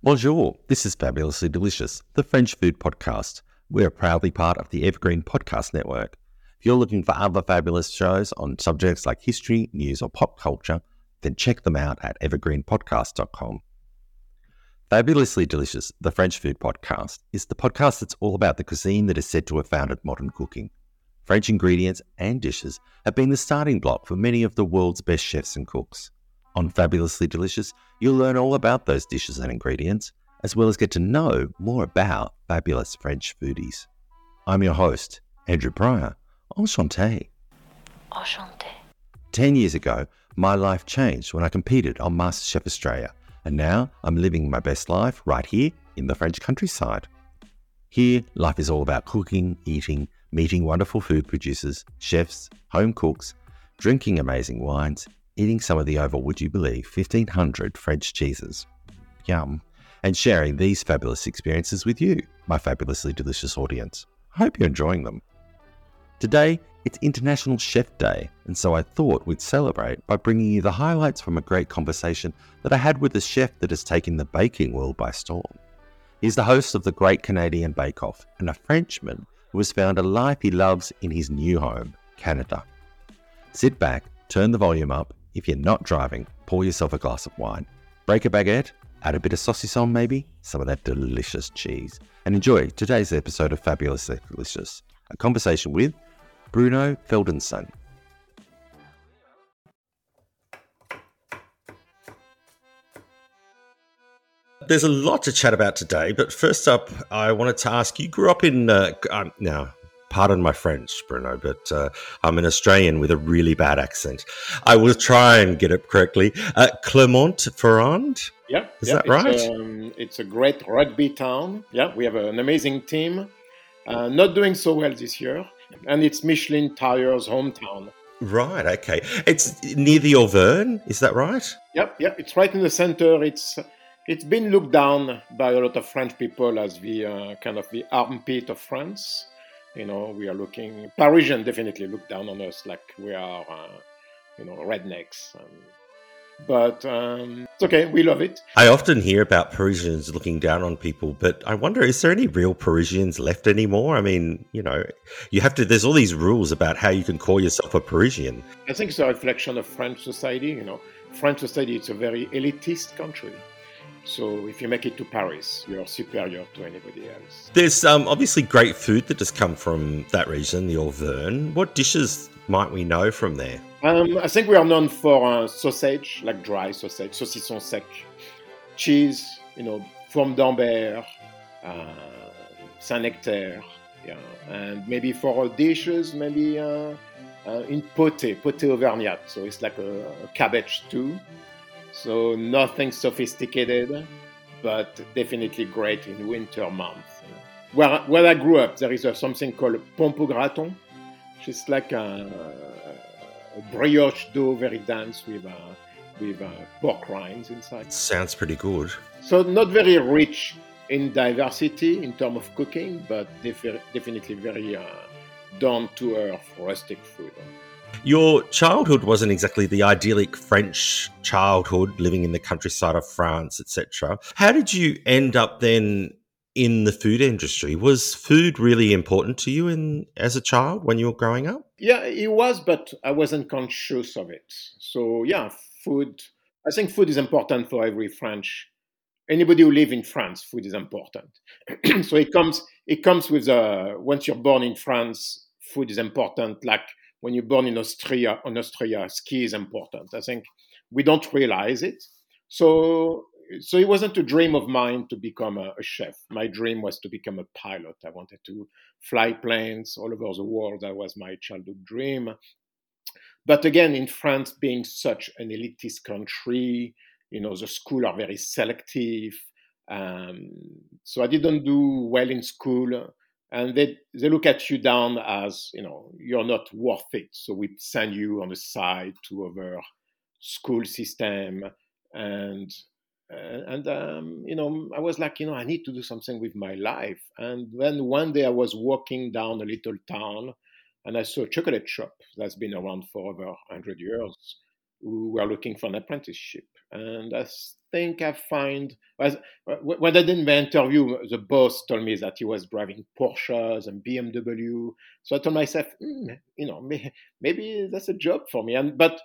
Bonjour, this is Fabulously Delicious, the French food podcast. We're proudly part of the Evergreen Podcast Network. If you're looking for other fabulous shows on subjects like history, news, or pop culture, then check them out at evergreenpodcast.com. Fabulously Delicious, the French food podcast, is the podcast that's all about the cuisine that is said to have founded modern cooking. French ingredients and dishes have been the starting block for many of the world's best chefs and cooks. On Fabulously Delicious, you'll learn all about those dishes and ingredients, as well as get to know more about fabulous French foodies. I'm your host, Andrew Prior. Enchanté. Enchanté. Ten years ago, my life changed when I competed on MasterChef Australia, and now I'm living my best life right here in the French countryside. Here, life is all about cooking, eating, meeting wonderful food producers, chefs, home cooks, drinking amazing wines, eating some of the over, would you believe, 1500 French cheeses. Yum. And sharing these fabulous experiences with you, my fabulously delicious audience. I hope you're enjoying them. Today, it's International Chef Day, and so I thought we'd celebrate by bringing you the highlights from a great conversation that I had with a chef that has taken the baking world by storm. He's the host of the Great Canadian Bake Off and a Frenchman who has found a life he loves in his new home, Canada. Sit back, turn the volume up, if you're not driving, pour yourself a glass of wine, break a baguette, add a bit of saucisson maybe, some of that delicious cheese, and enjoy today's episode of Fabulously Delicious, a conversation with Bruno Feldeisen. There's a lot to chat about today, but first up, I wanted to ask you grew up in, uh, um, now, pardon my French, Bruno, but uh, I'm an Australian with a really bad accent. I will try and get it correctly. Uh, Clermont-Ferrand? Yeah. Is yeah, that right? It's, um, it's, a great rugby town. Yeah, we have an amazing team. Uh, not doing so well this year. And it's Michelin Tire's hometown. Right, okay. It's near the Auvergne, is that right? Yep, yeah, it's right in the center. It's it's been looked down by a lot of French people as the uh, kind of the armpit of France. You know, we are looking Parisian definitely look down on us like we are, uh, you know, rednecks. but um, it's okay. We love it. I often hear about Parisians looking down on people, but I wonder is there any real Parisians left anymore? I mean, you know, you have to. There's all these rules about how you can call yourself a Parisian. I think it's a reflection of French society. You know, French society it's a very elitist country. So if you make it to Paris, you're superior to anybody else. There's um, obviously great food that has come from that region, the Auvergne. What dishes might we know from there? Um, I think we are known for uh, sausage, like dry sausage, saucisson sec, cheese, you know, from d'Ambert, uh, Saint-Nectaire, yeah, and maybe for dishes, maybe uh, uh, in potée, potée auvergnat. So it's like a, a cabbage stew. So nothing sophisticated, but definitely great in winter months. Where, where I grew up, there is a, something called gratin, which is like a, a brioche dough, very dense with, uh, with uh, pork rinds inside. Sounds pretty good. So not very rich in diversity in terms of cooking, but def- definitely very uh, down to earth rustic food. Your childhood wasn't exactly the idyllic French childhood, living in the countryside of France, etc. How did you end up then in the food industry? Was food really important to you in as a child when you were growing up? Yeah, it was, but I wasn't conscious of it. So yeah, food. I think food is important for every French. Anybody who live in France, food is important. so it comes. It comes with uh, once you're born in France, food is important. Like when you're born in Austria, on Austria, ski is important. I think we don't realize it. So, so it wasn't a dream of mine to become a, a, chef. My dream was to become a pilot. I wanted to fly planes all over the world. That was my childhood dream. But again, in France, being such an elitist country, you know, the schools are very selective. Um, so I didn't do well in school, and they they look at you down as you know you're not worth it. So we send you on the side to other school system, and and um, you know I was like you know I need to do something with my life. And then one day I was walking down a little town, and I saw a chocolate shop that's been around for over hundred years, who were looking for an apprenticeship. And I think I find when I did the interview, the boss told me that he was driving Porsches and BMW. So I told myself, mm, you know, maybe that's a job for me. And but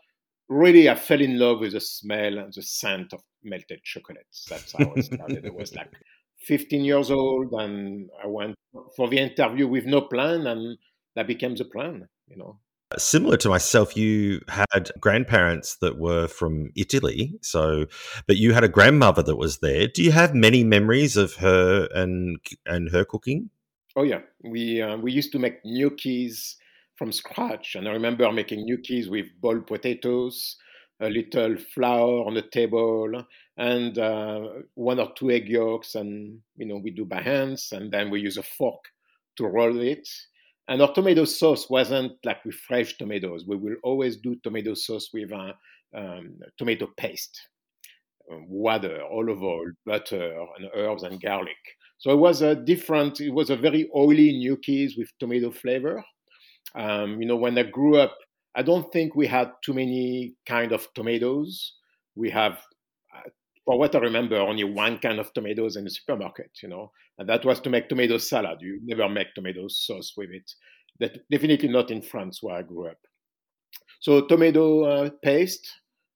really, I fell in love with the smell and the scent of melted chocolates. That's how I started. it was like 15 years old, and I went for the interview with no plan, and that became the plan. You know. Similar to myself, you had grandparents that were from Italy. So, but you had a grandmother that was there. Do you have many memories of her and and her cooking? Oh yeah, we uh, we used to make gnocchis from scratch, and I remember making gnocchis with boiled potatoes, a little flour on the table, and uh, one or two egg yolks, and you know we do by hands, and then we use a fork to roll it and our tomato sauce wasn't like with fresh tomatoes. We will always do tomato sauce with a um, tomato paste, um, water, olive oil, butter, and herbs and garlic. So it was a different. It was a very oily gnocchis with tomato flavor. Um, you know, when I grew up, I don't think we had too many kind of tomatoes. We have uh, for what I remember, only one kind of tomatoes in the supermarket, you know, and that was to make tomato salad. You never make tomato sauce with it. That definitely not in France where I grew up. So tomato uh, paste,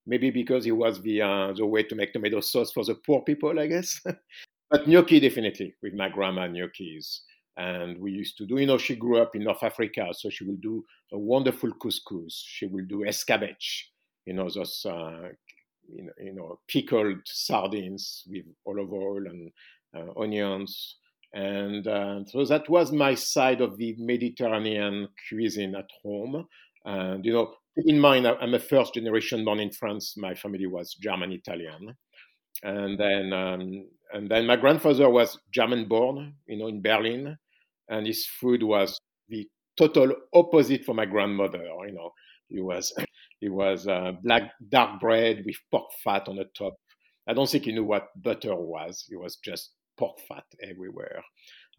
maybe because it was the uh, the way to make tomato sauce for the poor people, I guess. but gnocchi definitely with my grandma gnocchis. And we used to do, you know, she grew up in North Africa, so she will do a wonderful couscous. She will do escabeche, you know, those uh, you know, pickled sardines with olive oil and uh, onions. And uh, so that was my side of the Mediterranean cuisine at home. And, you know, in mind, I'm a first generation born in France. My family was German Italian. And then, um, and then my grandfather was German born, you know, in Berlin. And his food was the total opposite for my grandmother. You know, he was it was uh, black dark bread with pork fat on the top. I don't think he knew what butter was. It was just pork fat everywhere.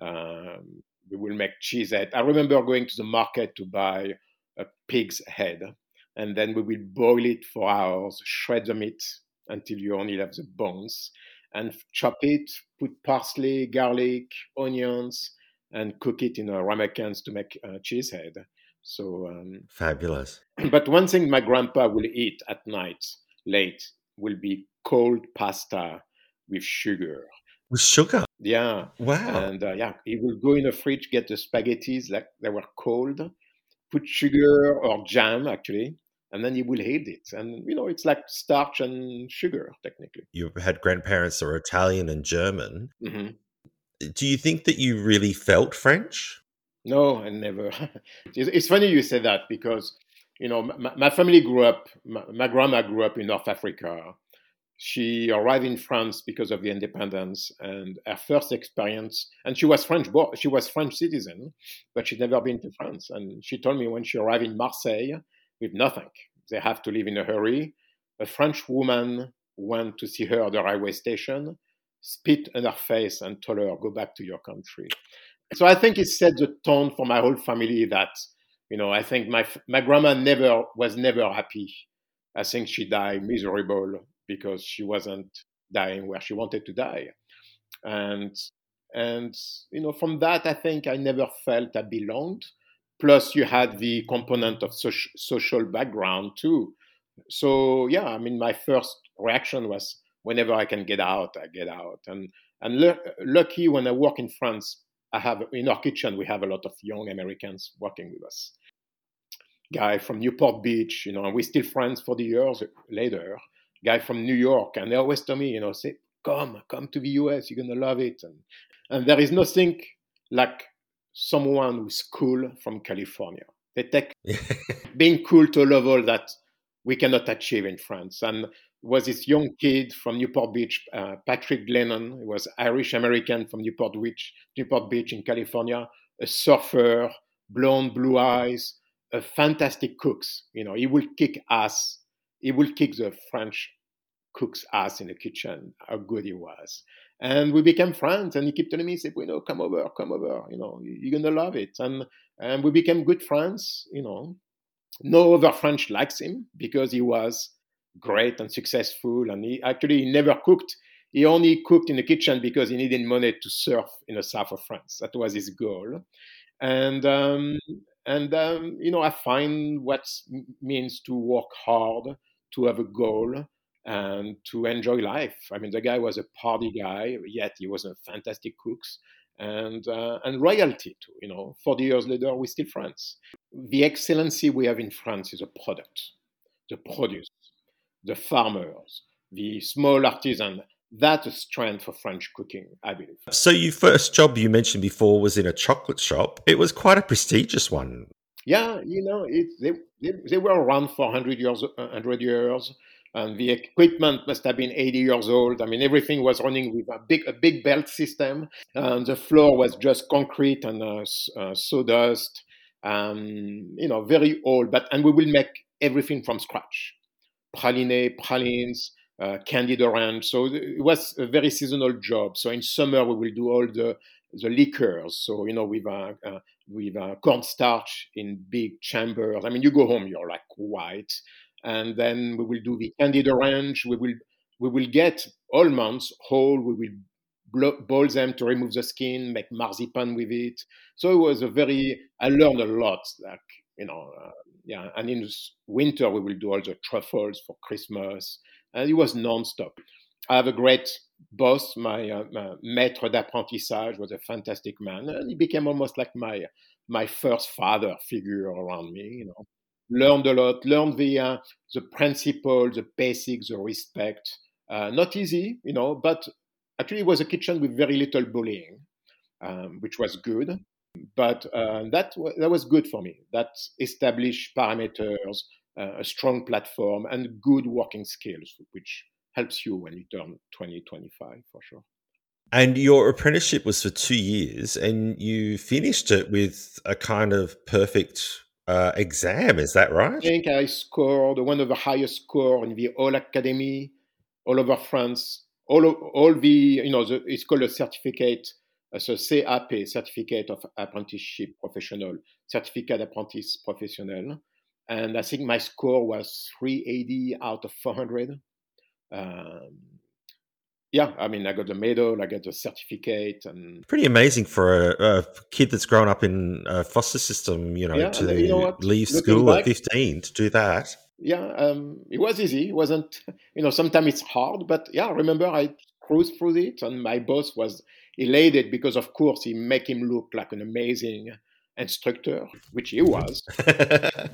Um, we will make cheese head. I remember going to the market to buy a pig's head, and then we will boil it for hours, shred the meat until you only have the bones, and chop it, put parsley, garlic, onions, and cook it in a ramekins to make a cheese head. So um, fabulous. But one thing my grandpa will eat at night late will be cold pasta with sugar. With sugar? Yeah. Wow. And uh, yeah, he will go in the fridge, get the spaghettis like they were cold, put sugar or jam actually, and then he will eat it. And you know, it's like starch and sugar technically. You had grandparents that were Italian and German. Mm-hmm. Do you think that you really felt French? No, I never. it's funny you say that because you know my, my family grew up. My, my, grandma grew up in North Africa. She arrived in France because of the independence, and her first experience. And she was French born. She was French citizen, but she'd never been to France. And she told me when she arrived in Marseille with nothing, they have to leave in a hurry. A French woman went to see her at the railway station, spit in her face, and told her, "Go back to your country." So I think it set the tone for my whole family that, you know, I think my my grandma never was never happy. I think she died miserable because she wasn't dying where she wanted to die. And and you know, from that I think I never felt I belonged. Plus you had the component of social social background too. So yeah, I mean my first reaction was whenever I can get out, I get out. And and l- lucky when I work in France, I have in our kitchen we have a lot of young Americans working with us. Guy from Newport Beach, you know, and we're still friends 40 years later. Guy from New York, and they always tell me, you know, say, come, come to the US, you're gonna love it. And and there is nothing like someone who's cool from California. They take being cool to a level that we cannot achieve in France. And was this young kid from Newport Beach, uh, Patrick Glennon. He was Irish American from Newport Beach, Newport Beach in California, a surfer, blonde, blue eyes, a fantastic cooks. You know, he will kick ass. He will kick the French cook's ass in the kitchen. How good he was. And we became friends. And he kept telling me, he said, you know, come over, come over. You know, you're gonna love it. And and we became good friends. You know, no other French likes him because he was great and successful. And he actually he never cooked. He only cooked in the kitchen because he needed money to surf in the south of France. That was his goal. And um, and um, you know, I find what means to work hard, to have a goal, and to enjoy life. I mean, the guy was a party guy, yet he was a fantastic cook, and uh, and royalty too. You know, forty years later, we're still friends. The excellency we have in France is a product, the produce, the farmers, the small artisan. That's a strength for French cooking, I believe. So, your first job you mentioned before was in a chocolate shop. It was quite a prestigious one. Yeah, you know, it, they, they, they were around for 100 years. 100 years and the equipment must have been 80 years old. I mean, everything was running with a big, a big belt system, and the floor was just concrete and uh, uh, sawdust. Um, you know, very old. But and we will make everything from scratch: praline, pralines, uh, candied orange. So it was a very seasonal job. So in summer we will do all the the liquors. So you know, with uh, uh, with uh, cornstarch in big chambers. I mean, you go home, you're like white and then we will do the candied orange. We will we will get almonds whole. We will boil them to remove the skin, make marzipan with it. So it was a very I learned a lot. Like you know, uh, yeah. And in winter we will do all the truffles for Christmas, and it was non-stop. I have a great boss. My, uh, my maître d'apprentissage was a fantastic man, and he became almost like my my first father figure around me. You know, learned a lot, learned the uh, the principle, the basics, the respect. Uh, not easy, you know, but actually it was a kitchen with very little bullying, um, which was good. But uh, that that was good for me. That established parameters, uh, a strong platform, and good working skills, which helps you when you turn 20, 25 for sure. And your apprenticeship was for two years, and you finished it with a kind of perfect uh, exam. Is that right? I think I scored one of the highest score in the whole academy, all over France. All all the you know the, it's called a certificate, so CAP, Certificate of Apprenticeship Professional, Certificate Apprentice Professionnel, and I think my score was 380 out of 400. Um, yeah, I mean, I got the medal, I got the certificate, and pretty amazing for a, a kid that's grown up in a foster system. You know, yeah, to you know leave Looking school back, at fifteen to do that. Yeah, um, it was easy. It wasn't, you know, sometimes it's hard, but yeah, remember I cruised through it, and my boss was elated because, of course, he make him look like an amazing instructor, which he was.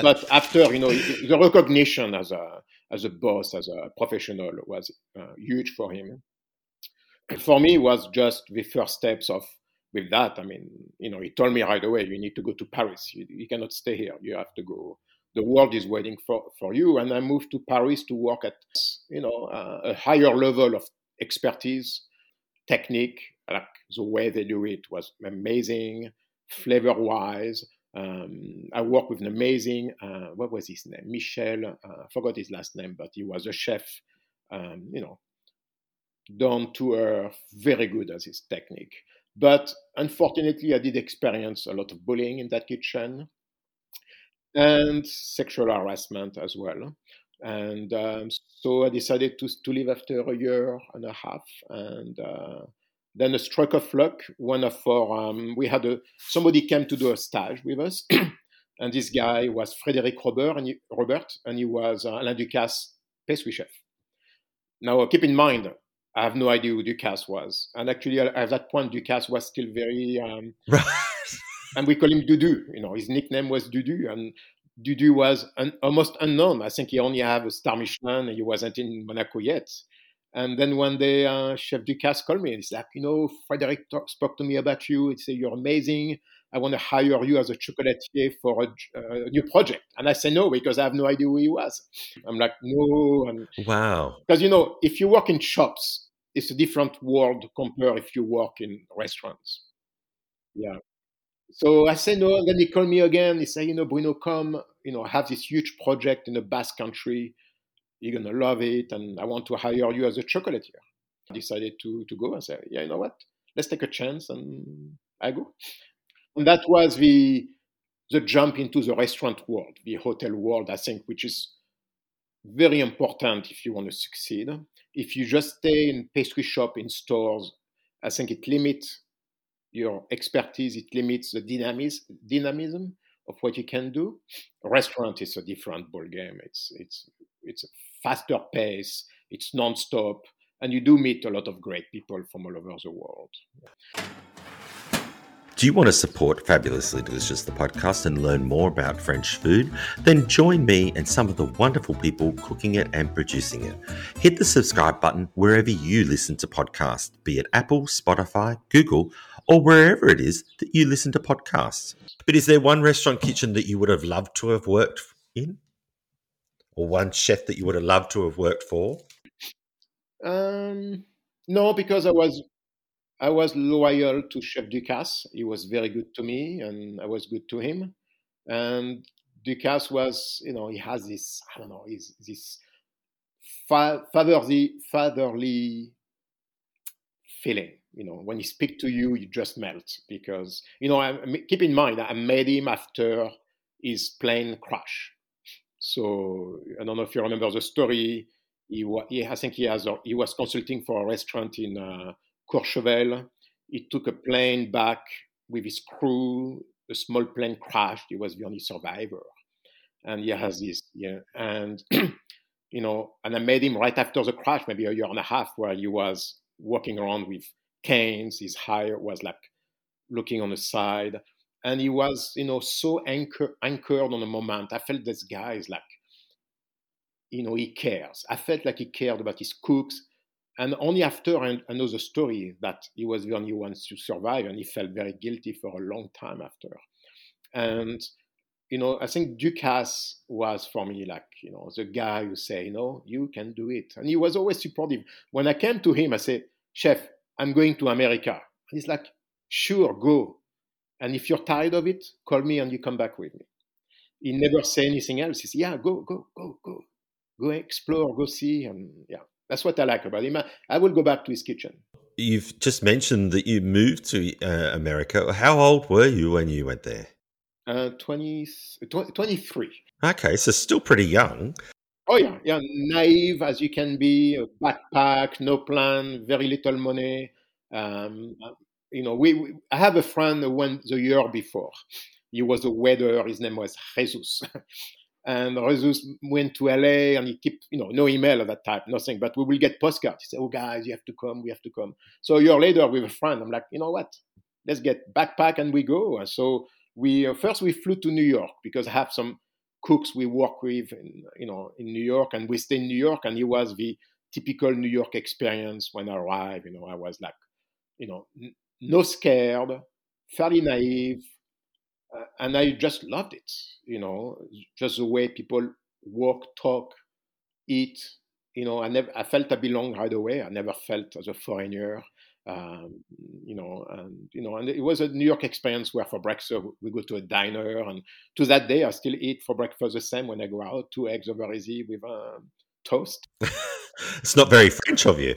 but after, you know, the recognition as a as a boss, as a professional, was uh, huge for him for me was just the first steps of with that. I mean, you know, he told me right away, you need to go to Paris. You, you cannot stay here. You have to go. The world is waiting for, for you. And I moved to Paris to work at, you know, uh, a higher level of expertise, technique, like the way they do it was amazing, flavor wise. Um, I worked with an amazing, uh, what was his name? Michel, uh, I forgot his last name, but he was a chef, um, you know, down to earth, very good at his technique. But unfortunately, I did experience a lot of bullying in that kitchen and sexual harassment as well. And um, so I decided to, to leave after a year and a half. And uh, then a stroke of luck, one of our, um, we had a, somebody came to do a stage with us. and this guy was Frédéric Robert, and he, Robert, and he was uh, Alain Ducasse pastry chef. Now, keep in mind, I have no idea who Ducasse was. And actually, at that point, Ducasse was still very. Um, and we call him Dudu. You know, his nickname was Dudu. And Dudu was un- almost unknown. I think he only had a star Michelin and he wasn't in Monaco yet. And then one day, uh, Chef Ducasse called me and he's like, you know, Frederick talk, spoke to me about you. He said, you're amazing. I want to hire you as a chocolatier for a, uh, a, new project. And I said no because I have no idea who he was. I'm like, no. And, wow. Because, you know, if you work in shops, it's a different world compared if you work in restaurants. Yeah. So I said no. Then he called me again. He said, you know, Bruno, come, you know, I have this huge project in the Basque country. You're to love it. And I want to hire you as a chocolatier. I decided to, to go and say, yeah, you know what? Let's take a chance. And I go. And that was the, the jump into the restaurant world, the hotel world, I think, which is very important if you want to succeed. If you just stay in pastry shop, in stores, I think it limits your expertise, it limits the dynamism, dynamism of what you can do. Restaurant is a different ball game. It's it's it's a faster pace. It's non-stop, and you do meet a lot of great people from all over the world. Do you want to support Fabulously Delicious, the podcast, and learn more about French food? Then join me and some of the wonderful people cooking it and producing it. Hit the subscribe button wherever you listen to podcasts, be it Apple, Spotify, Google, or wherever it is that you listen to podcasts. But is there one restaurant kitchen that you would have loved to have worked in? Or one chef that you would have loved to have worked for? Um, no, because I was I was loyal to Chef Ducasse. He was very good to me, and I was good to him. And Ducasse was, you know, he has this, I don't know, he's, this fatherly, fatherly feeling. You know, when he speaks to you, you just melt because, you know, I, keep in mind, I met him after his plane crash. So I don't know if you remember the story. He, he I think he has, he was consulting for a restaurant in. Uh, Courchevel. He took a plane back with his crew. A small plane crashed. He was the only survivor. And he has this, yeah. And, you know, and I met him right after the crash, maybe a year and a half, where he was walking around with canes. His hair was like looking on the side. And he was, you know, so anchor, anchored on the moment. I felt this guy is like, you know, he cares. I felt like he cared about his cooks and only after the story that he was the only one to survive, and he felt very guilty for a long time after. And you know, I think Ducasse was for me like you know the guy who say, you know, you can do it, and he was always supportive. When I came to him, I said, Chef, I'm going to America. And he's like, Sure, go. And if you're tired of it, call me and you come back with me. He never say anything else. He said, Yeah, go, go, go, go, go explore, go see, and yeah. That's what I like about him. I will go back to his kitchen. You've just mentioned that you moved to uh, America. How old were you when you went there? Uh, 20, 20, 23. Okay, so still pretty young. Oh yeah, yeah, naive as you can be, a backpack, no plan, very little money. Um, you know, we, we, I have a friend who went the year before. He was a waiter. His name was Jesus, And Jesus went to LA and he kept, you know, no email of that type, nothing, but we will get postcards. He said, Oh, guys, you have to come, we have to come. So a year later, with a friend, I'm like, you know what? Let's get backpack and we go. And so we, uh, first we flew to New York because I have some cooks we work with, in, you know, in New York and we stay in New York. And it was the typical New York experience when I arrived. You know, I was like, you know, no scared, fairly naive, and I just loved it. You know, just the way people walk, talk, eat. You know, I never I felt I belonged right away. I never felt as a foreigner. Um, you know, and you know, and it was a New York experience where for breakfast we go to a diner, and to that day I still eat for breakfast the same when I go out: two eggs over easy with um, toast. it's not very French of you.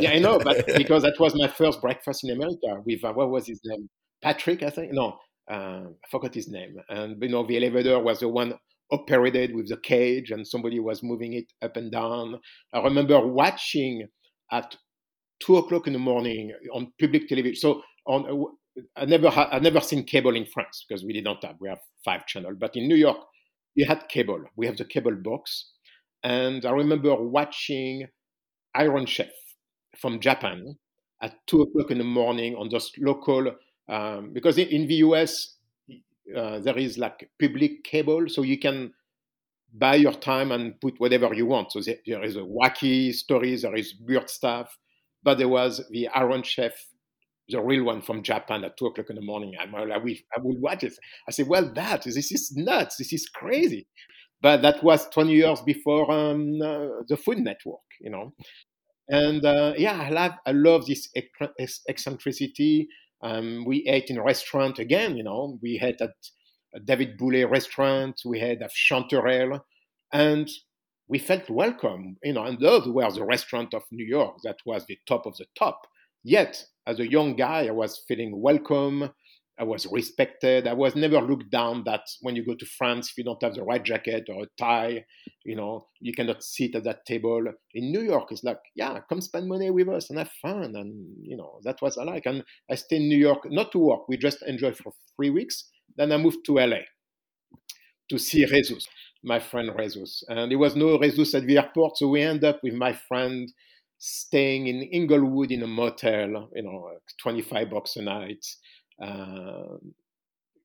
yeah, I know, but because that was my first breakfast in America with uh, what was his name, Patrick, I think. No, uh, I forgot his name. And you know, the elevator was the one operated with the cage, and somebody was moving it up and down. I remember watching at two o'clock in the morning on public television. So on, I never had, I never seen cable in France because we didn't have. We have five channel, but in New York, we had cable. We have the cable box, and I remember watching Iron Chef from Japan at two o'clock in the morning on those local um, because in, the US uh, there is like public cable, so you can buy your time and put whatever you want. So there is a wacky stories, there is weird stuff, but there was the Iron Chef, the real one from Japan at two o'clock in the morning. I'm like, I will, I will watch it. I said, well, that this is nuts. This is crazy. But that was 20 years before um, uh, the Food Network, you know. And uh, yeah, I love, I love this eccentricity. Um, we ate in a restaurant again, you know. We had at David Bouley restaurant, we had a Chanterelle, and we felt welcome, you know. And those were the restaurant of New York. That was the top of the top. Yet, as a young guy, I was feeling welcome. I was respected. I was never looked down that when you go to France, if you don't have the right jacket or a tie, you know, you cannot sit at that table. In New York, it's like, yeah, come spend money with us and have fun. And, you know, that was I like. And I stayed in New York, not to work. We just enjoyed for three weeks. Then I moved to LA to see Jesus, my friend Jesus. And there was no Jesus at the airport. So we end up with my friend staying in Inglewood in a motel, you know, 25 bucks a night uh,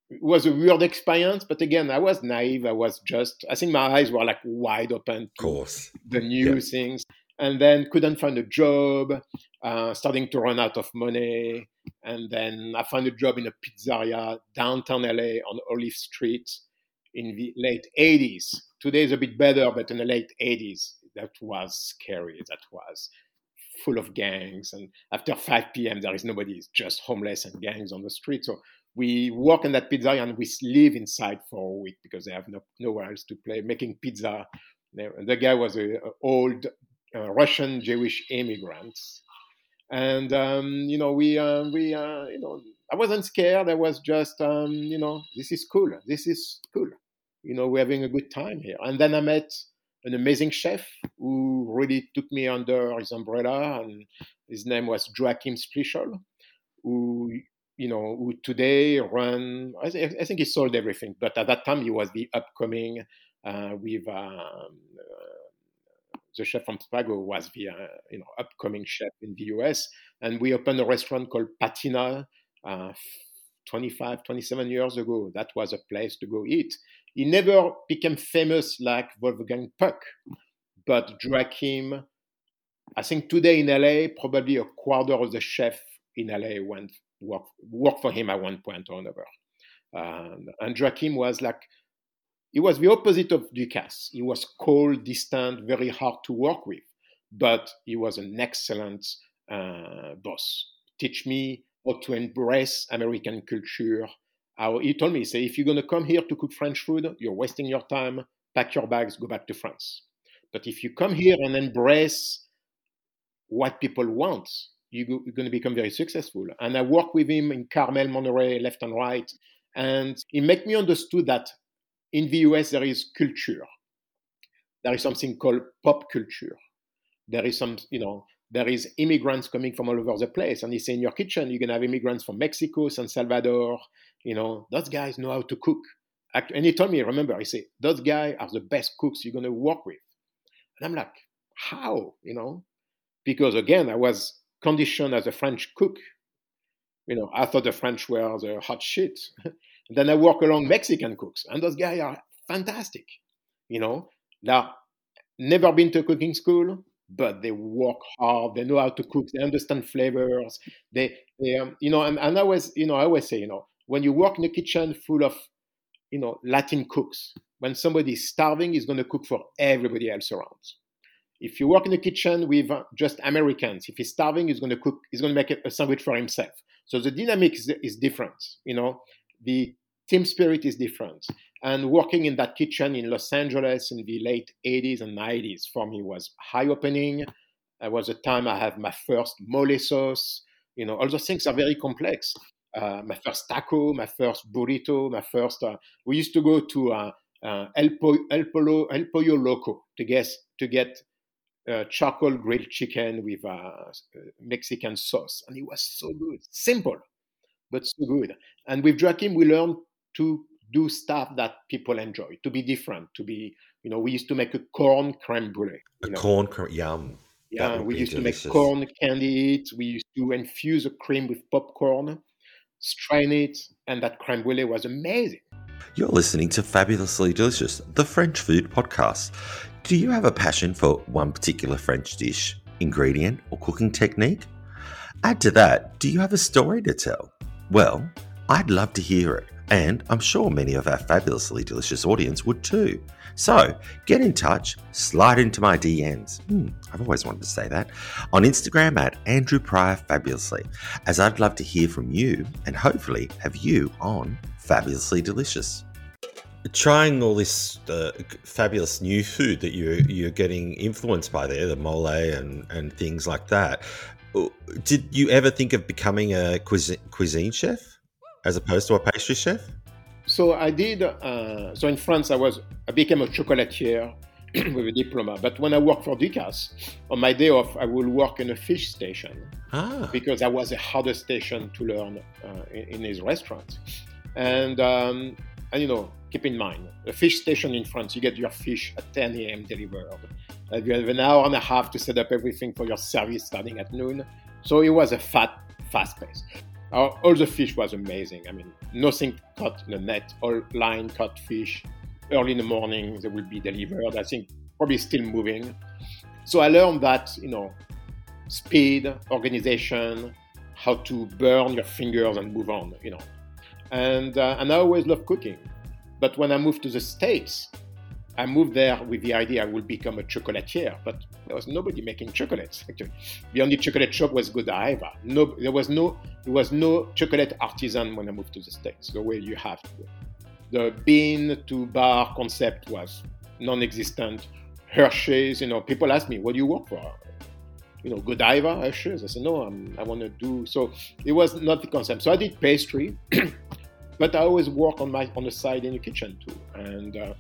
it was a weird experience, but again, I was naive. I was just, I think my eyes were like wide open to course. the new yeah. things. And then couldn't find a job, uh, starting to run out of money. And then I found a job in a pizzeria downtown LA on Olive Street in the late 80s. Today is a bit better, but in the late 80s, that was scary. That was full of gangs. And after 5 p.m., there is nobody, it's just homeless and gangs on the street. So we work in that pizzeria and we live inside for a week because they have no, nowhere else to play, making pizza. The guy was an old uh, Russian Jewish immigrant. And, um, you know, we, uh, we uh, you know, I wasn't scared. I was just, um, you know, this is cool. This is cool. You know, we're having a good time here. And then I met an amazing chef who really took me under his umbrella, and his name was Joachim Splichal, who you know who today run. I, th- I, think he sold everything, but at that time he was the upcoming uh, with. Um, uh, the chef from Spago was the uh, you know upcoming chef in the US, and we opened a restaurant called Patina uh, 25, 27 years ago. That was a place to go eat. He never became famous like Wolfgang Puck, but Joachim, I think today in LA, probably a quarter of the chef in LA went work, for him at one point or another. Um, and Joachim was like, he was the opposite of Ducasse. He was cold, distant, very hard to work with, but he was an excellent uh, boss. Teach me how to embrace American culture, he told me, he said, if you're going to come here to cook French food, you're wasting your time. Pack your bags, go back to France. But if you come here and embrace what people want, you're going to become very successful. And I work with him in Carmel, Monterey, left and right. And he made me understood that in the US, there is culture. There is something called pop culture. There is some, you know, there is immigrants coming from all over the place. And he said, in your kitchen, you're going to have immigrants from Mexico, San Salvador, you know, those guys know how to cook. And he told me, remember, he said, those guys are the best cooks you're going to work with. And I'm like, how? You know, because again, I was conditioned as a French cook. You know, I thought the French were the hot shit. then I work along Mexican cooks, and those guys are fantastic. You know, now never been to cooking school, but they work hard. They know how to cook. They understand flavors. They, they um, you know, and, and I always, you know, I always say, you know, when you work in a kitchen full of you know latin cooks when somebody is starving he's going to cook for everybody else around if you work in a kitchen with uh, just americans if he's starving he's going to cook he's going to make a sandwich for himself so the dynamic is, is different you know the team spirit is different and working in that kitchen in los angeles in the late 80s and 90s for me was high opening it was a time i had my first mole sauce you know all those things are very complex uh, my first taco, my first burrito, my first. Uh, we used to go to uh, uh El, po- El, Polo, El Pollo Loco to get to get uh, charcoal grilled chicken with a Mexican sauce, and it was so good, simple, but so good. And with Joachim, we learned to do stuff that people enjoy, to be different, to be. You know, we used to make a corn creme brulee. A know? corn creme, yum. Yeah, we used delicious. to make corn candy. We used to infuse a cream with popcorn strain it, and that creme brulee was amazing. You're listening to Fabulously Delicious, the French food podcast. Do you have a passion for one particular French dish, ingredient, or cooking technique? Add to that, do you have a story to tell? Well, I'd love to hear it, and I'm sure many of our fabulously delicious audience would too. So get in touch, slide into my DMs. Hmm, I've always wanted to say that. On Instagram at Andrew Prior Fabulously, as I'd love to hear from you and hopefully have you on Fabulously Delicious. Trying all this uh, fabulous new food that you you're getting influenced by there, the mole and and things like that. Uh, did you ever think of becoming a cuisine, cuisine chef as opposed to a pastry chef? So I did. Uh, so in France, I was I became a chocolatier with a diploma. But when I worked for Ducasse, on my day off, I would work in a fish station Ah, because that was the hardest station to learn uh, in, in his restaurant. And um, and you know, keep in mind, a fish station in France, you get your fish at 10 a.m. delivered. Uh, you have an hour and a half to set up everything for your service starting at noon. So it was a fat, fast pace. Uh, all the fish was amazing. I mean, nothing caught in the net, all line caught fish. Early in the morning, they will be delivered. I think probably still moving. So I learned that, you know, speed, organization, how to burn your fingers and move on, you know. And, uh, and I always loved cooking. But when I moved to the States, I moved there with the idea I would become a chocolatier, but there was nobody making chocolates. Actually, the only chocolate shop was Godiva. No, there was no, there was no chocolate artisan when I moved to the States. The way you have to. The bean to bar concept was non-existent. Hershey's, you know, people ask me, "What do you work for?" You know, Godiva, Hershey's. I said, "No, I'm, I want to do." So it was not the concept. So I did pastry, but I always work on my on the side in the kitchen too, and. Uh,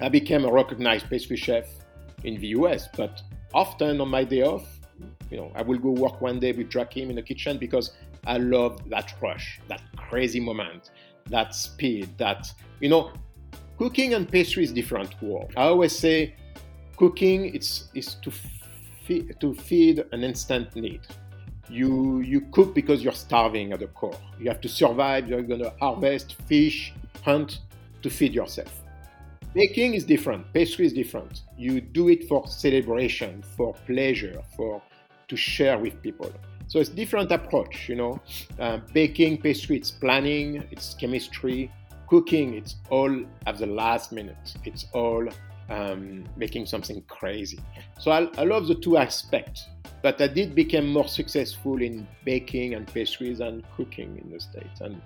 I became a recognized pastry chef in the US, but often on my day off, you know, I will go work one day with Joachim in the kitchen because I love that rush, that crazy moment, that speed, that, you know, cooking and pastry is different world. I always say cooking it's, is to, feed, to feed an instant need. You, you cook because you're starving at the core. You have to survive, you're going to harvest, fish, hunt to feed yourself. Baking is different. Pastry is different. You do it for celebration, for pleasure, for to share with people. So it's different approach. You know, uh, baking, pastry, it's planning, it's chemistry. Cooking, it's all at the last minute. It's all um, making something crazy. So I, I love the two aspects. But I did become more successful in baking and pastries and cooking in the states. And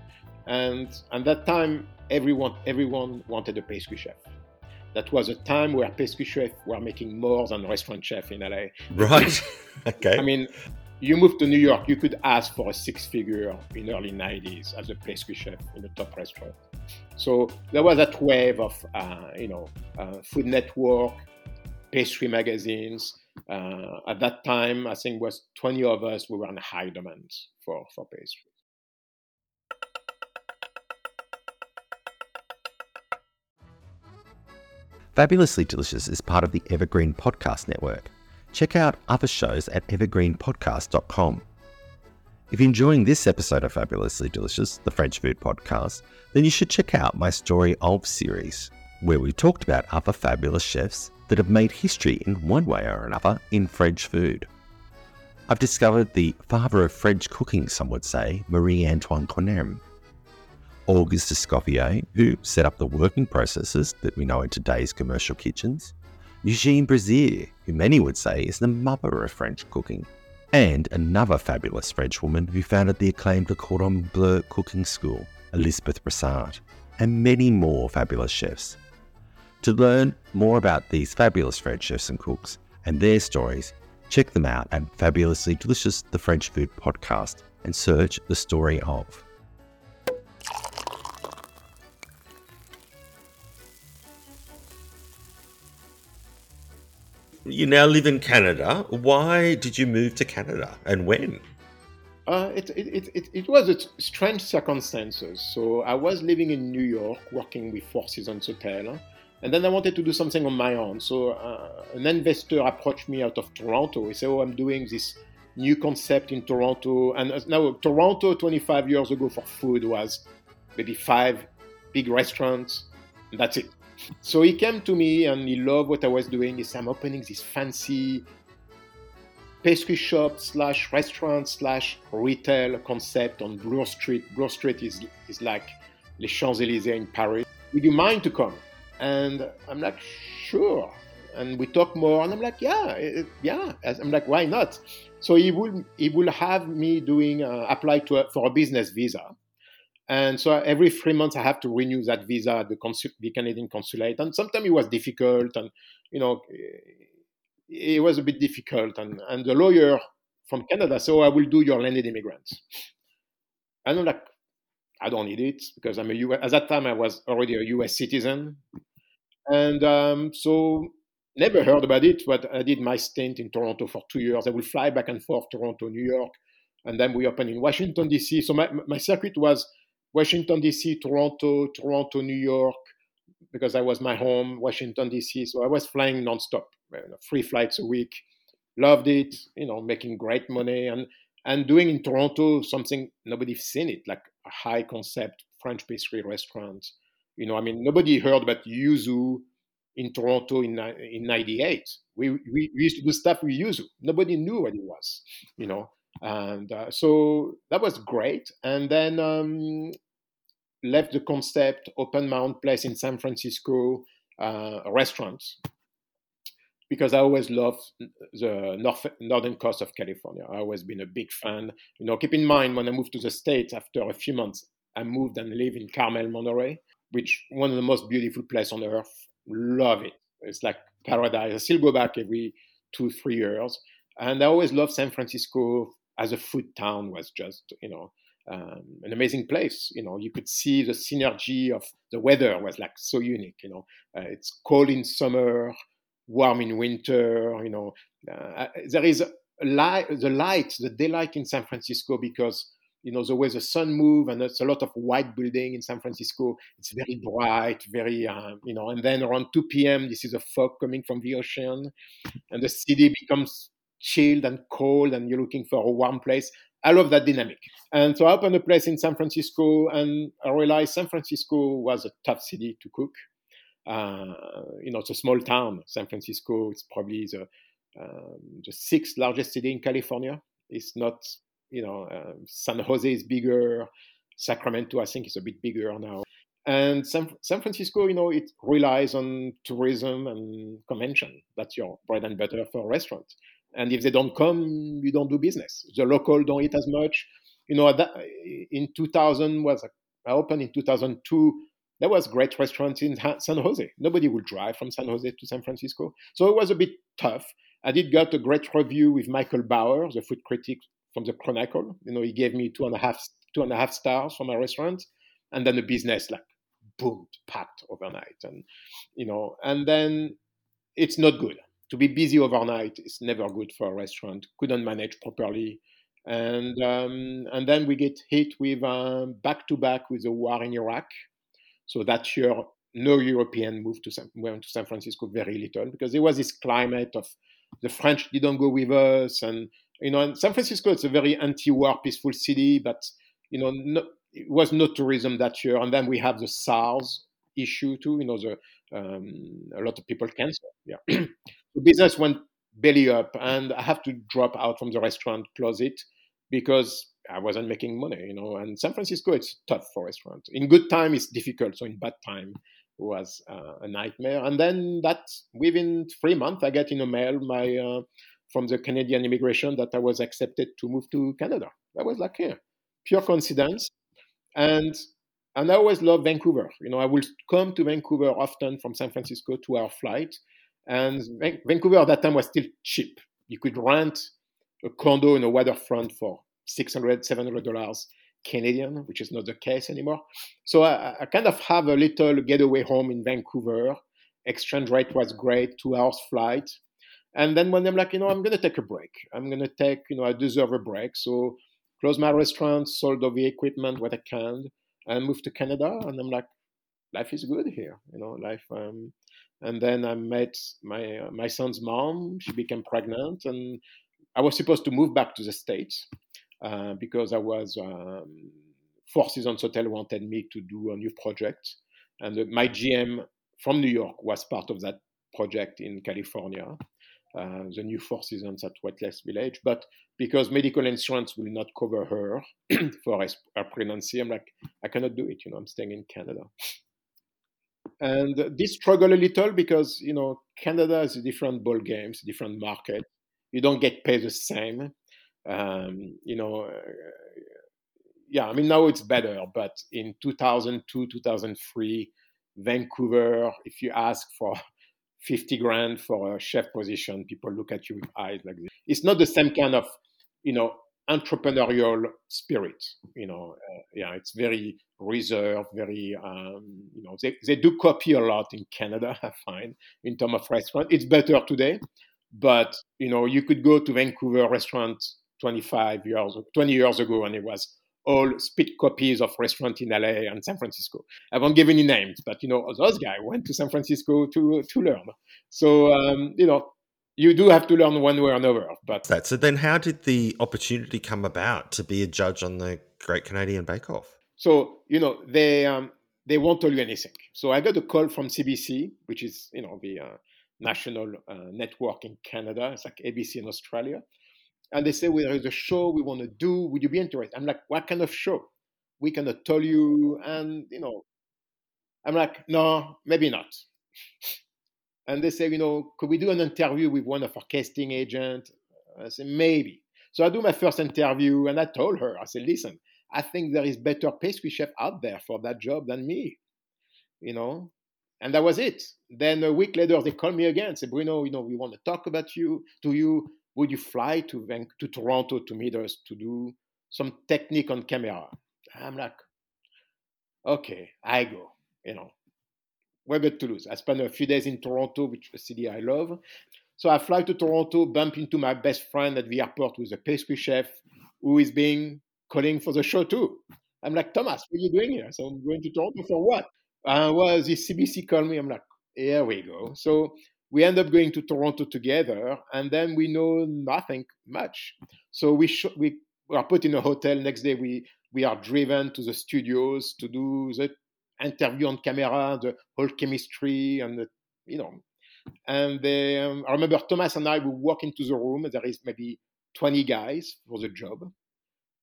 and at that time, everyone everyone wanted a pastry chef that was a time where pastry chefs were making more than restaurant chef in LA. right. okay. I mean, you moved to New York, you could ask for a six figure in early 90s as a pastry chef in a top restaurant. So there was that wave of, uh, you know, uh, Food Network, pastry magazines. Uh, at that time, I think was 20 of us, we were in high demand for, for pastry. Fabulously Delicious is part of the Evergreen Podcast Network. Check out other shows at evergreenpodcast.com. If you're enjoying this episode of Fabulously Delicious, the French food podcast, then you should check out my Story of series, where we talked about other fabulous chefs that have made history in one way or another in French food. I've discovered the father of French cooking, some would say, Marie Antoine Carême. Auguste Escoffier, who set up the working processes that we know in today's commercial kitchens, Eugene Brazier, who many would say is the mother of French cooking, and another fabulous French woman who founded the acclaimed Le Cordon Bleu cooking school, Elisabeth Brassart, and many more fabulous chefs. To learn more about these fabulous French chefs and cooks and their stories, check them out at Fabulously Delicious, the French Food Podcast, and search the story of. You now live in Canada. Why did you move to Canada and when? Uh, it, it, it, it, was a strange circumstances. So I was living in New York, working with Four Seasons Hotel, and then I wanted to do something on my own. So uh, an investor approached me out of Toronto. He said, "Oh, I'm doing this new concept in Toronto." And now Toronto, 25 years ago, for food was maybe five big restaurants. And that's it. So he came to me and he loved what I was doing. He said, I'm opening this fancy pastry shop slash restaurant slash retail concept on Bloor Street. Bloor Street is, is like Les Champs-Élysées in Paris. Would you mind to come? And I'm like, sure. And we talk more, and I'm like, yeah, yeah. I'm like, why not? So he will he will have me doing uh, apply to a, for a business visa, and so every three months I have to renew that visa at the, consul- the Canadian consulate. And sometimes it was difficult, and you know, it was a bit difficult. And and the lawyer from Canada, so I will do your landed immigrants. And I'm like, I don't need it because I'm a US. At that time, I was already a U.S. citizen, and um, so never heard about it. But I did my stint in Toronto for two years. I will fly back and forth Toronto, New York, and then we opened in Washington D.C. So my my circuit was Washington D.C., Toronto, Toronto, New York, because I was my home, Washington D.C. So I was flying nonstop, three flights a week. Loved it, you know, making great money and and doing in Toronto something nobody's seen it, like a high concept French pastry restaurant. You know, I mean, nobody heard about Yuzu in Toronto in in '98. We, we, we used to do stuff with Yuzu. Nobody knew what it was. You know, and uh, so that was great. And then um, left the concept, opened my own place in San Francisco, uh, restaurants because I always loved the north, northern coast of California. I always been a big fan. You know, keep in mind when I moved to the States after a few months, I moved and lived in Carmel, Monterey, which one of the most beautiful places on earth. Love it. It's like paradise. I still go back every two, three years. And I always loved San Francisco as a food town was just, you know, um, an amazing place. You know, you could see the synergy of the weather was like so unique. You know, uh, it's cold in summer, warm in winter. You know, uh, there is light, the light, the daylight in San Francisco because you know the way the sun move and it's a lot of white building in San Francisco. It's very bright, very uh, you know. And then around 2 p.m., this is a fog coming from the ocean, and the city becomes chilled and cold, and you're looking for a warm place. I love that dynamic. And so I opened a place in San Francisco, and I realized San Francisco was a tough city to cook. Uh, you know, it's a small town. San Francisco is probably the um, the sixth largest city in California. It's not, you know, uh, San Jose is bigger. Sacramento, I think, is a bit bigger now. And San, San Francisco, you know, it relies on tourism and convention. That's your bread and butter for a restaurant. And if they don't come, you don't do business. The local don't eat as much. You know, in 2000 was I opened in 2002 there was great restaurants in San Jose. Nobody would drive from San Jose to San Francisco. So it was a bit tough. I did get a great review with Michael Bauer, the food critic from the Chronicle. You know, he gave me two and a half two and a half stars for my restaurant, and then the business like boomed, packed overnight, and you know, and then it's not good to be busy overnight. Is never good for a restaurant. Couldn't manage properly, and um, and then we get hit with back to back with the war in Iraq so that year, no European moved to San, went to San Francisco very little because there was this climate of the French didn't go with us, and you know, San Francisco it's a very anti-war, peaceful city, but you know, no, it was no tourism that year. And then we have the SARS issue too. You know, the um, a lot of people cancel. Yeah, the business went belly up, and I have to drop out from the restaurant, close it because I wasn't making money, you know. And San Francisco, it's tough for restaurants. In good time, it's difficult. So in bad time, it was uh, a nightmare. And then that within three months, I get in a mail my uh, from the Canadian immigration that I was accepted to move to Canada. That was like yeah, pure coincidence. And and I always love Vancouver. You know, I will come to Vancouver often from San Francisco to our flight. And Vancouver at that time was still cheap. You could rent a condo in a waterfront for 600 700 dollars canadian which is not the case anymore. So I, I, kind of have a little getaway home in vancouver. Exchange rate was great two hours flight. And then when i'm like you know i'm going to take a break. I'm going to take you know i deserve a break. So close my restaurant sold all the equipment what i can and moved to canada. And i'm like life is good here you know life um, and then I met my uh, my son's mom. She became pregnant, and I was supposed to move back to the states uh, because I was um, Four Seasons Hotel wanted me to do a new project, and uh, my GM from New York was part of that project in California, uh, the new Four Seasons at Westlake Village. But because medical insurance will not cover her for her pregnancy, I'm like, I cannot do it. You know, I'm staying in Canada. And this struggle a little because you know Canada is a different ball games, different market. You don't get paid the same. Um, you know, uh, yeah, I mean now it's better, but in 2002, 2003, Vancouver, if you ask for 50 grand for a chef position, people look at you with eyes like this. It's not the same kind of, you know, entrepreneurial spirit. You know, uh, yeah, it's very reserved, very, um, you know, they, they do copy a lot in Canada, I find, in terms of restaurant. It's better today, but, you know, you could go to Vancouver restaurant 25 years, 20 years ago and it was all spit copies of restaurant in LA and San Francisco. I won't give any names, but you know those guys went to San Francisco to to learn. So um, you know you do have to learn one way or another. But that so then, how did the opportunity come about to be a judge on the Great Canadian Bake Off? So you know they um, they won't tell you anything. So I got a call from CBC, which is you know the uh, national uh, network in Canada. It's like ABC in Australia and they say, well, there is a show we want to do. Would you be interested? I'm like, what kind of show? We cannot tell you. And, you know, I'm like, no, maybe not. And they say, you know, could we do an interview with one of our casting agents? I say, maybe. So I do my first interview and I told her, I said, listen, I think there is better pastry chef out there for that job than me, you know? And that was it. Then a week later, they called me again and said, Bruno, you know, we want to talk about you, to you would you fly to to Toronto to meet us to do some technique on camera? I'm like, okay, I go. You know, we're good to lose. I spent a few days in Toronto, which is a city I love. So I fly to Toronto, bump into my best friend at the airport who's a pastry chef who is being calling for the show too. I'm like, Thomas, what are you doing here? So I'm going to Toronto for what? Uh, well, the CBC called me. I'm like, here we go. So we end up going to Toronto together, and then we know nothing much. So we sh- we are put in a hotel. Next day, we we are driven to the studios to do the interview on camera, the whole chemistry, and the, you know. And they, um, I remember Thomas and I would walk into the room. There is maybe 20 guys for the job,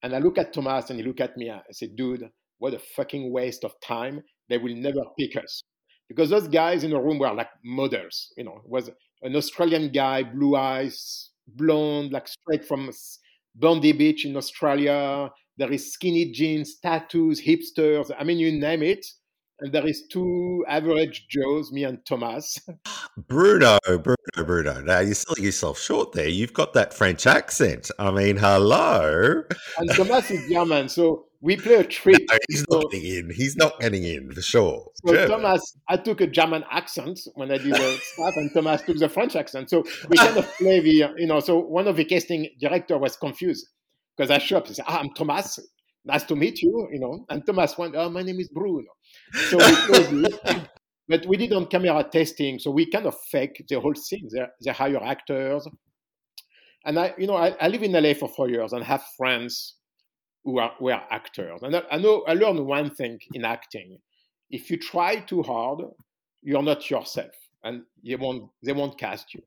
and I look at Thomas and he look at me. I say, "Dude, what a fucking waste of time. They will never pick us." because those guys in the room were like models. You know, it was an Australian guy, blue eyes, blonde, like straight from Bondi Beach in Australia. There is skinny jeans, tattoos, hipsters. I mean, you name it. And there is two average Joes, me and Thomas. Bruno, Bruno, Bruno. Now you're selling yourself short there. You've got that French accent. I mean, hello. And Thomas is German, so we play a trick. No, he's so, not getting in. He's not getting in for sure. So German. Thomas, I took a German accent when I did the stuff, and Thomas took the French accent. So we kind of play the, you know. So one of the casting director was confused because I showed up. He said, ah, "I'm Thomas. Nice to meet you," you know. And Thomas went, "Oh, my name is Bruno." So we closed But we did on camera testing, so we kind of fake the whole thing. They, they hire actors, and I, you know, I, I live in LA for four years and have friends who are, who are actors. And I, I know I learned one thing in acting: if you try too hard, you're not yourself, and they won't they won't cast you.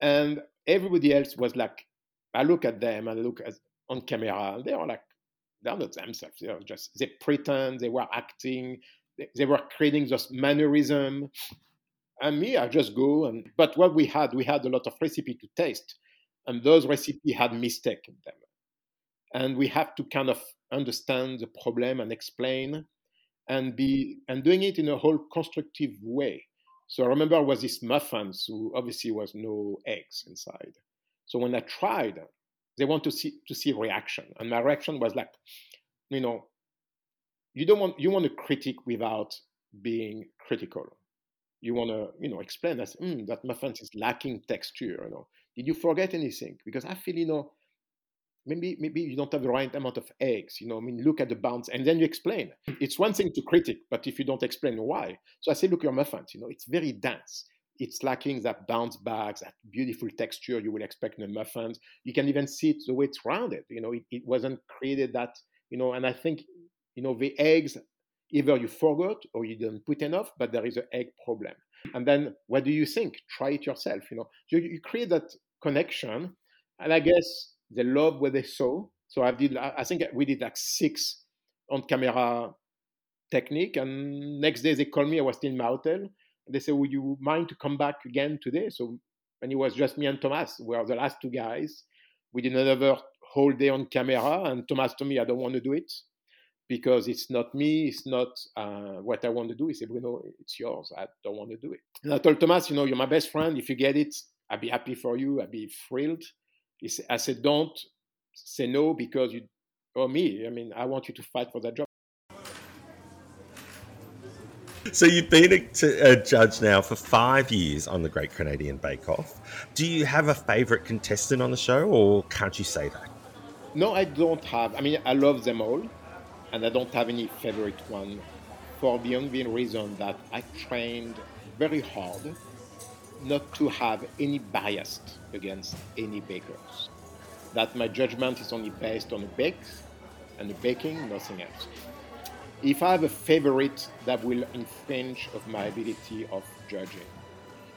And everybody else was like, I look at them and I look at on camera, and they are like, they're not themselves. They are just they pretend they were acting. They, were creating this mannerism. And me, I just go and. But what we had, we had a lot of recipe to taste, and those recipes had mistake in them and we have to kind of understand the problem and explain and be and doing it in a whole constructive way so i remember was this muffins who obviously was no eggs inside so when i tried they want to see to see reaction and my reaction was like you know you don't want you want to critique without being critical. You want to you know explain that mm, that muffins is lacking texture you know. Did you forget anything? Because i feel you know maybe maybe you don't have the right amount of eggs you know i mean look at the bounce and then you explain. It's one thing to critic but if you don't explain why so i say look your muffins you know it's very dense. It's lacking that bounce back that beautiful texture you will expect in a muffins you can even see it the way it's rounded you know it, it wasn't created that you know and i think you know, the eggs, either you forgot or you didn't put enough, but there is an egg problem. And then what do you think? Try it yourself. You know, you, you create that connection, and I guess they love what they saw. So I did. I think we did like six on camera technique, and next day they called me. I was still in my hotel. They said, "Would you mind to come back again today?" So and it was just me and Thomas. We were the last two guys. We did another whole day on camera, and Thomas told me, "I don't want to do it." Because it's not me, it's not uh, what I want to do. He said, Bruno, it's yours. I don't want to do it. And I told Thomas, you know, you're my best friend. If you get it, I'd be happy for you. I'd be thrilled. Said, I said, don't say no because you or me. I mean, I want you to fight for that job. So you've been a, a, judge now for five years on the Great Canadian Bake Off. Do you have a favourite contestant on the show, or can't you say that? No, I don't have. I mean, I love them all and I don't have any favorite one for the only reason that I trained very hard not to have any bias against any bakers. That my judgment is only based on the bake and the baking, nothing else. If I have a favorite, that will infringe of my ability of judging.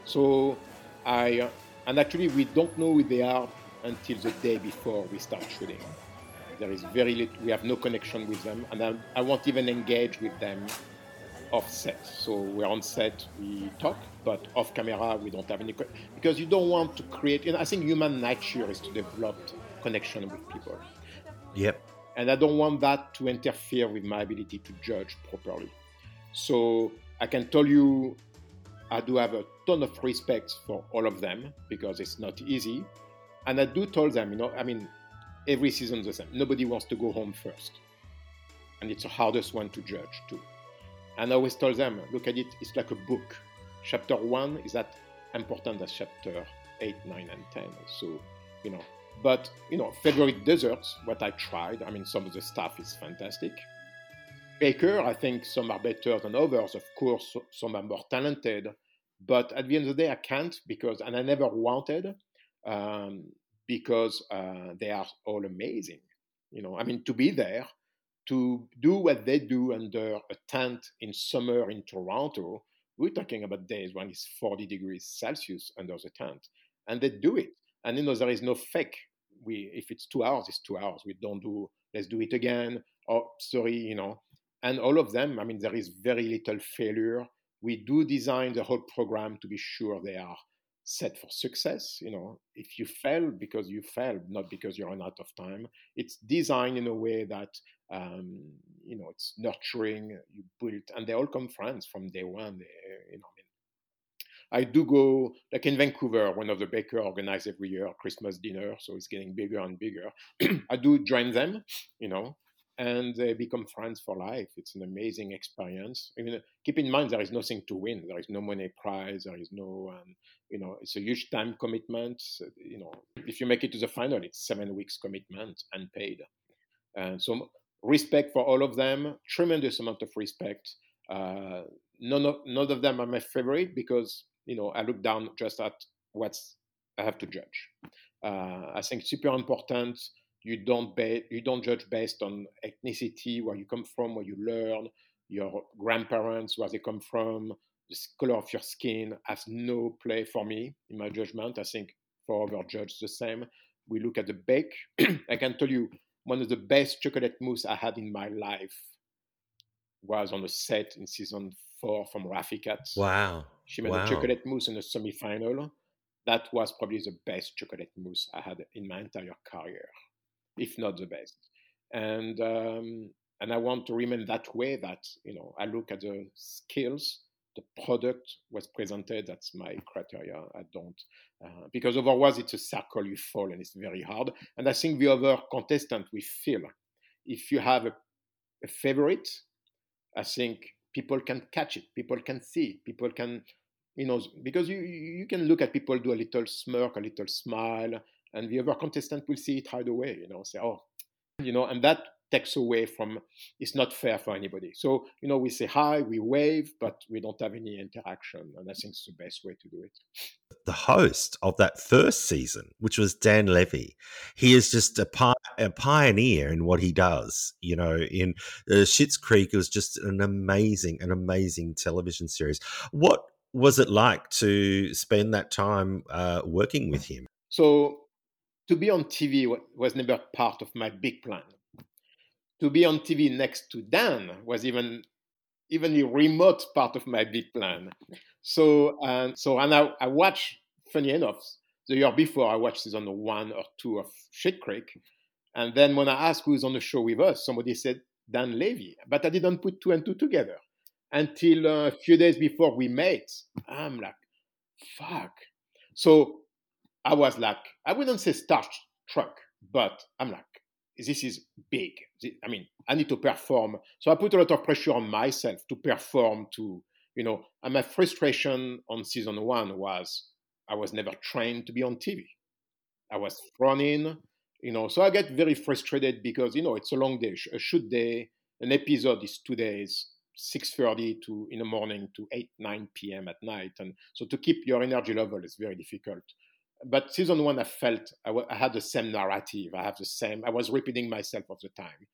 So I, and actually we don't know who they are until the day before we start shooting. There is very little, we have no connection with them, and I, I won't even engage with them off set. So we're on set, we talk, but off camera, we don't have any, because you don't want to create, and I think human nature is to develop connection with people. Yep. And I don't want that to interfere with my ability to judge properly. So I can tell you, I do have a ton of respect for all of them because it's not easy. And I do tell them, you know, I mean, every season the same. Nobody wants to go home first. And it's the hardest one to judge too. And I always tell them, look at it, it's like a book. Chapter one is that important as chapter eight, nine, and ten. So, you know, but you know, favorite desserts, what I tried, I mean some of the stuff is fantastic. Baker, I think some are better than others, of course, some are more talented. But at the end of the day, I can't because, and I never wanted. Um, because uh, they are all amazing. You know, I mean, to be there, to do what they do under a tent in summer in Toronto, we're talking about days when it's 40 degrees Celsius under the tent, and they do it. And you know, there is no fake. We, if it's two hours, it's two hours. We don't do. Let's do it again. Oh, sorry, you know. And all of them. I mean, there is very little failure. We do design the whole program to be sure they are set for success. You know, if you fail because you failed, not because you're out of time, it's designed in a way that um, you know it's nurturing. You build, and they all come friends from day one. They, you know, I, mean, I do go like in Vancouver. One of the baker organize every year Christmas dinner, so it's getting bigger and bigger. I do join them, you know, and they become friends for life. It's an amazing experience. I mean, keep in mind there is nothing to win. There is no money prize. There is no, um, you know, it's a huge time commitment. You know, if you make it to the final, it's seven weeks commitment unpaid. And so respect for all of them. Tremendous amount of respect. Uh, none of none of them are my favorite because you know I look down just at what I have to judge. Uh, I think super important you don't ba- you don't judge based on ethnicity, where you come from, where you learn, your grandparents, where they come from, the color of your skin has no play for me in my judgment. I think for other judges the same. We look at the bake. I can tell you one of the best chocolate mousse I had in my life was on a set in season four from Raufikat. Wow. She made wow. a chocolate mousse in the semi-final. That was probably the best chocolate mousse I had in my entire career if not the best. And um, and I want to remain that way. That you know, I look at the skills, the product was presented. That's my criteria. I don't uh, because otherwise it's a circle you fall and it's very hard. And I think the other contestant we feel if you have a, a favorite, I think people can catch it. People can see. People can you know because you you can look at people do a little smirk, a little smile, and the other contestant will see it right away, you know, say, oh, you know, and that takes away from it's not fair for anybody. So, you know, we say hi, we wave, but we don't have any interaction. And I think it's the best way to do it. The host of that first season, which was Dan Levy, he is just a part a pioneer in what he does. You know, in uh, Schitt's Creek, it was just an amazing, an amazing television series. What was it like to spend that time uh, working with him? So, to be on TV was never part of my big plan. To be on TV next to Dan was even even a remote part of my big plan. So, and so, and I, I watched. Funny enough, the year before, I watched season one or two of Schitt's Creek, and then when I asked who's on the show with us, somebody said Dan Levy, but I didn't put two and two together until uh, a few days before we met. I'm like, fuck. So I was like, I wouldn't say struck, but I'm like, this is big. I mean, I need to perform. So I put a lot of pressure on myself to perform, to, you know, and my frustration on season one was I was never trained to be on TV. I was thrown in, you know, so I get very frustrated because, you know, it's a long day, a shoot day. An episode is two days. 6.30 to in the morning to 8 9 p.m at night and so to keep your energy level is very difficult but season one i felt I, w- I had the same narrative. I have the same i was repeating myself all the time.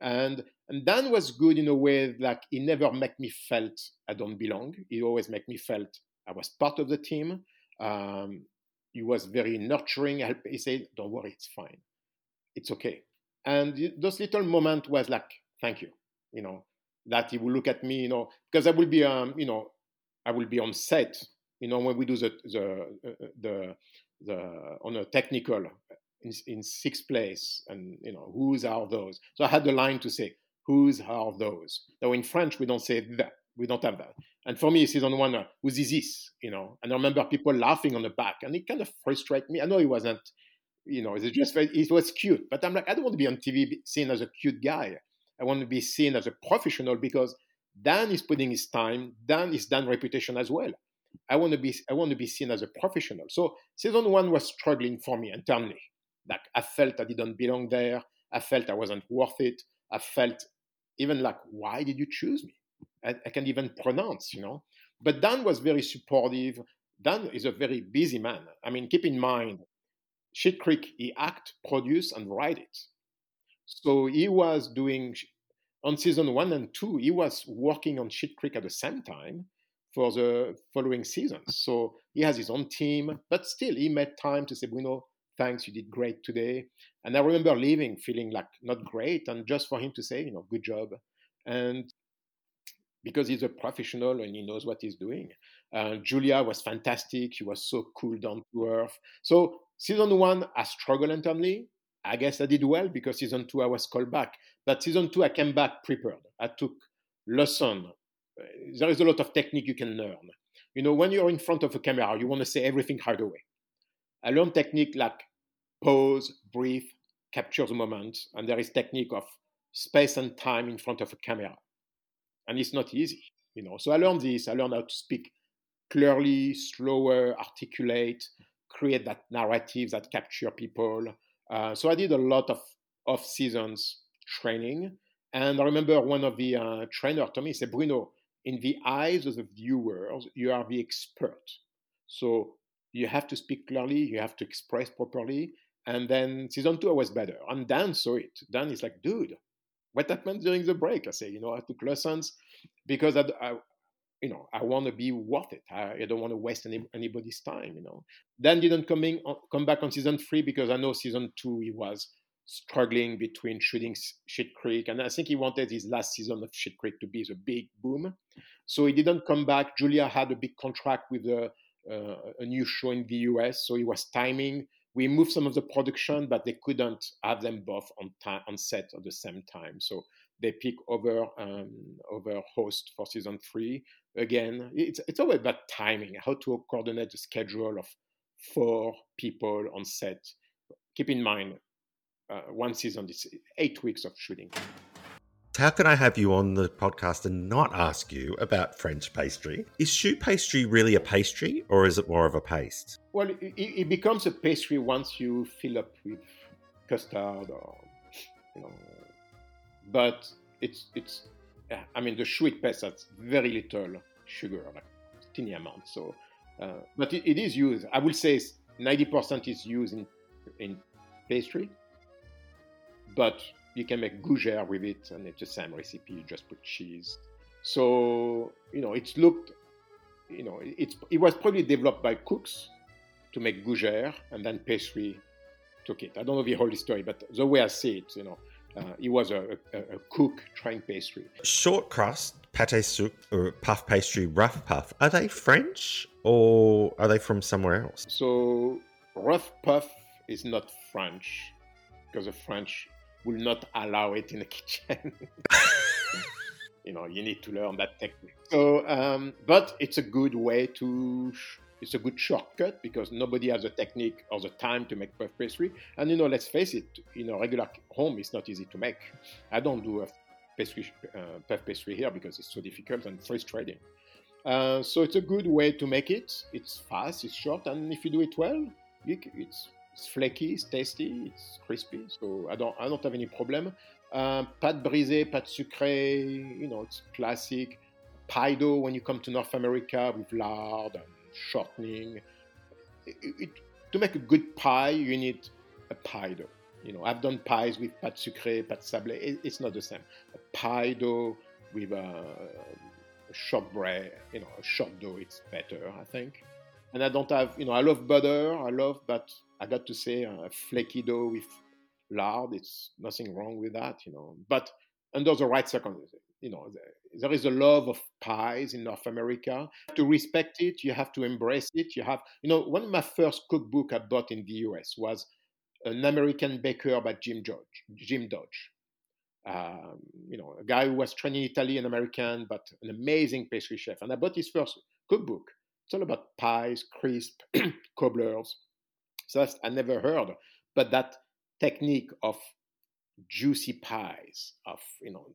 And and dan was good in a way like he never make me felt i don't belong. He always make me felt i was part of the team. Um, he was very nurturing he said don't worry it's fine. It's okay. And those little moments was like thank you you know that he will look at me, you know, because I will be, um, you know, I will be on set, you know, when we do the the uh, the, the on a technical in, in sixth place, and you know, whose are those? So I had the line to say, whose are those? Now in French we don't say that, we don't have that. And for me, season one, uh, who's is this? You know, and I remember people laughing on the back, and it kind of frustrated me. I know it wasn't, you know, it just it was cute, but I'm like, I don't want to be on TV seen as a cute guy. I want to be seen as a professional because Dan is putting his time, Dan is Dan reputation as well. I want to be I want to be seen as a professional. So season one was struggling for me internally. Like I felt I didn't belong there. I felt I wasn't worth it. I felt even like, why did you choose me? I, I can't even pronounce, you know. But Dan was very supportive. Dan is a very busy man. I mean, keep in mind, Schitt's Creek, he act, produce, and write it. So he was doing on season one and two, he was working on Schitt's Creek at the same time for the following seasons. So he has his own team, but still he made time to say, Bruno, thanks, you did great today. And I remember leaving feeling like not great, and just for him to say, you know, good job. And because he's a professional and he knows what he's doing. Uh, Julia was fantastic. She was so cool, down to earth. So season one, I struggled internally. I guess I did well because season two I was called back. But season two I came back prepared. I took lesson. There is a lot of technique you can learn. You know, when you're in front of a camera, you want to say everything right away. I learned technique like pause, breathe, capture the moment, and there is technique of space and time in front of a camera. And it's not easy, you know. So I learned this. I learned how to speak clearly, slower, articulate, create that narrative that capture people uh, so I did a lot of off seasons training. And I remember one of the uh, trainer told me, he said, Bruno, in the eyes of the viewers, you are the expert. So you have to speak clearly, you have to express properly. And then season two, I was better. And Dan saw it. Dan is like, dude, what happened during the break? I say, you know, I took lessons because I, I, you know, I want to be worth it. I, I don't want to waste any, anybody's time, you know. Dan didn't come, in, uh, come back on season three because I know season two he was struggling between shooting Schitt's Creek, and I think he wanted his last season of Schitt's Creek to be the big boom. So he didn't come back. Julia had a big contract with a, uh, a new show in the US, so he was timing. We moved some of the production, but they couldn't have them both on time on set at the same time. So they pick over um, over host for season three. Again, it's it's always about timing, how to coordinate the schedule of four people on set. Keep in mind, uh, one season is eight weeks of shooting. How can I have you on the podcast and not ask you about French pastry? Is choux pastry really a pastry or is it more of a paste? Well, it, it becomes a pastry once you fill up with custard or, you know, but it's it's I mean the sweet paste has very little sugar, like tiny amount. So, uh, but it, it is used. I would say ninety percent is used in in pastry, but you can make gougère with it, and it's the same recipe. You just put cheese. So you know, it's looked, you know, it's it was probably developed by cooks to make gougère, and then pastry took it. I don't know the whole story, but the way I see it, you know, uh, he was a, a, a, cook trying pastry. Short crust, pâte sucrée, or puff pastry, rough puff. Are they French or are they from somewhere else? So rough puff is not French because the French will not allow it in the kitchen. you know, you need to learn that technique. So, um, but it's a good way to it's a good shortcut because nobody has the technique or the time to make puff pastry. And you know, let's face it, in a regular home, it's not easy to make. I don't do a pastry, uh, puff pastry here because it's so difficult and frustrating. Uh, so it's a good way to make it. It's fast, it's short, and if you do it well, it's, it's flaky, it's tasty, it's crispy. So I don't, I don't have any problem. Uh, pâte brisée, pâte sucrée, you know, it's classic. Pie dough when you come to North America with lard and shortening. It, it, to make a good pie, you need a pie dough. You know, I've done pies with pâte sucrée, pâte sablée. It, it's not the same. A pie dough with a, a short bread, you know, a short dough, it's better, I think. And I don't have, you know, I love butter, I love, but I got to say, a flaky dough with lard, it's nothing wrong with that, you know. But under the right circumstances, you know, there is a love of pies in North America. To respect it, you have to embrace it. You have, you know, one of my first cookbook I bought in the US was an American baker by Jim Dodge. Jim Dodge. Um, you know, a guy who was trained Italian American, but an amazing pastry chef. And I bought his first cookbook. It's all about pies, crisp, cobblers. So that's, I never heard, but that technique of juicy pies, of you know,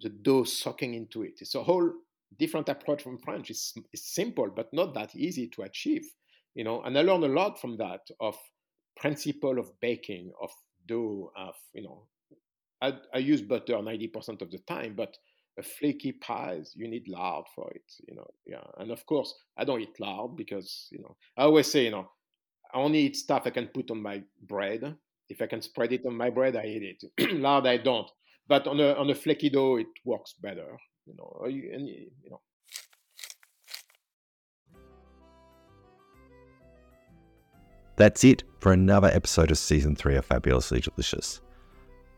the dough soaking into it. It's a whole different approach from French. It's, it's simple, but not that easy to achieve. You know, and I learned a lot from that of principle of baking, of dough, of you know, I, I use butter 90% of the time, but flaky pies, you need lard for it, you know. Yeah. And of course, I don't eat lard because, you know, I always say, you know, I only eat stuff I can put on my bread. If I can spread it on my bread, I eat it. lard, I don't but on a on a flaky dough it works better you know and you know That's it for another episode of season three of Fabulously Delicious.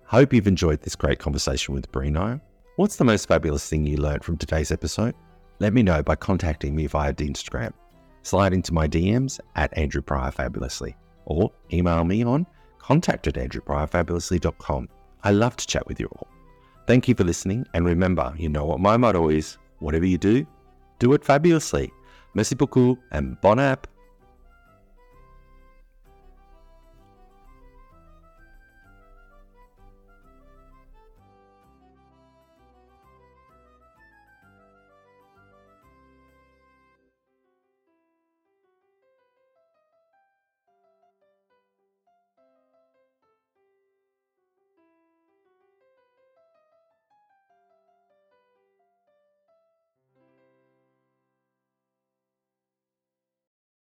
Hope you've enjoyed this great conversation with Bruno. What's the most fabulous thing you learned from today's episode? Let me know by contacting me via Instagram. Slide into my DMs at Andrew Prior Fabulously or email me on contact at andrewpriorfabulously.com. I love to chat with you all. Thank you for listening, and remember, you know what my motto is whatever you do, do it fabulously. Merci beaucoup, and bon app.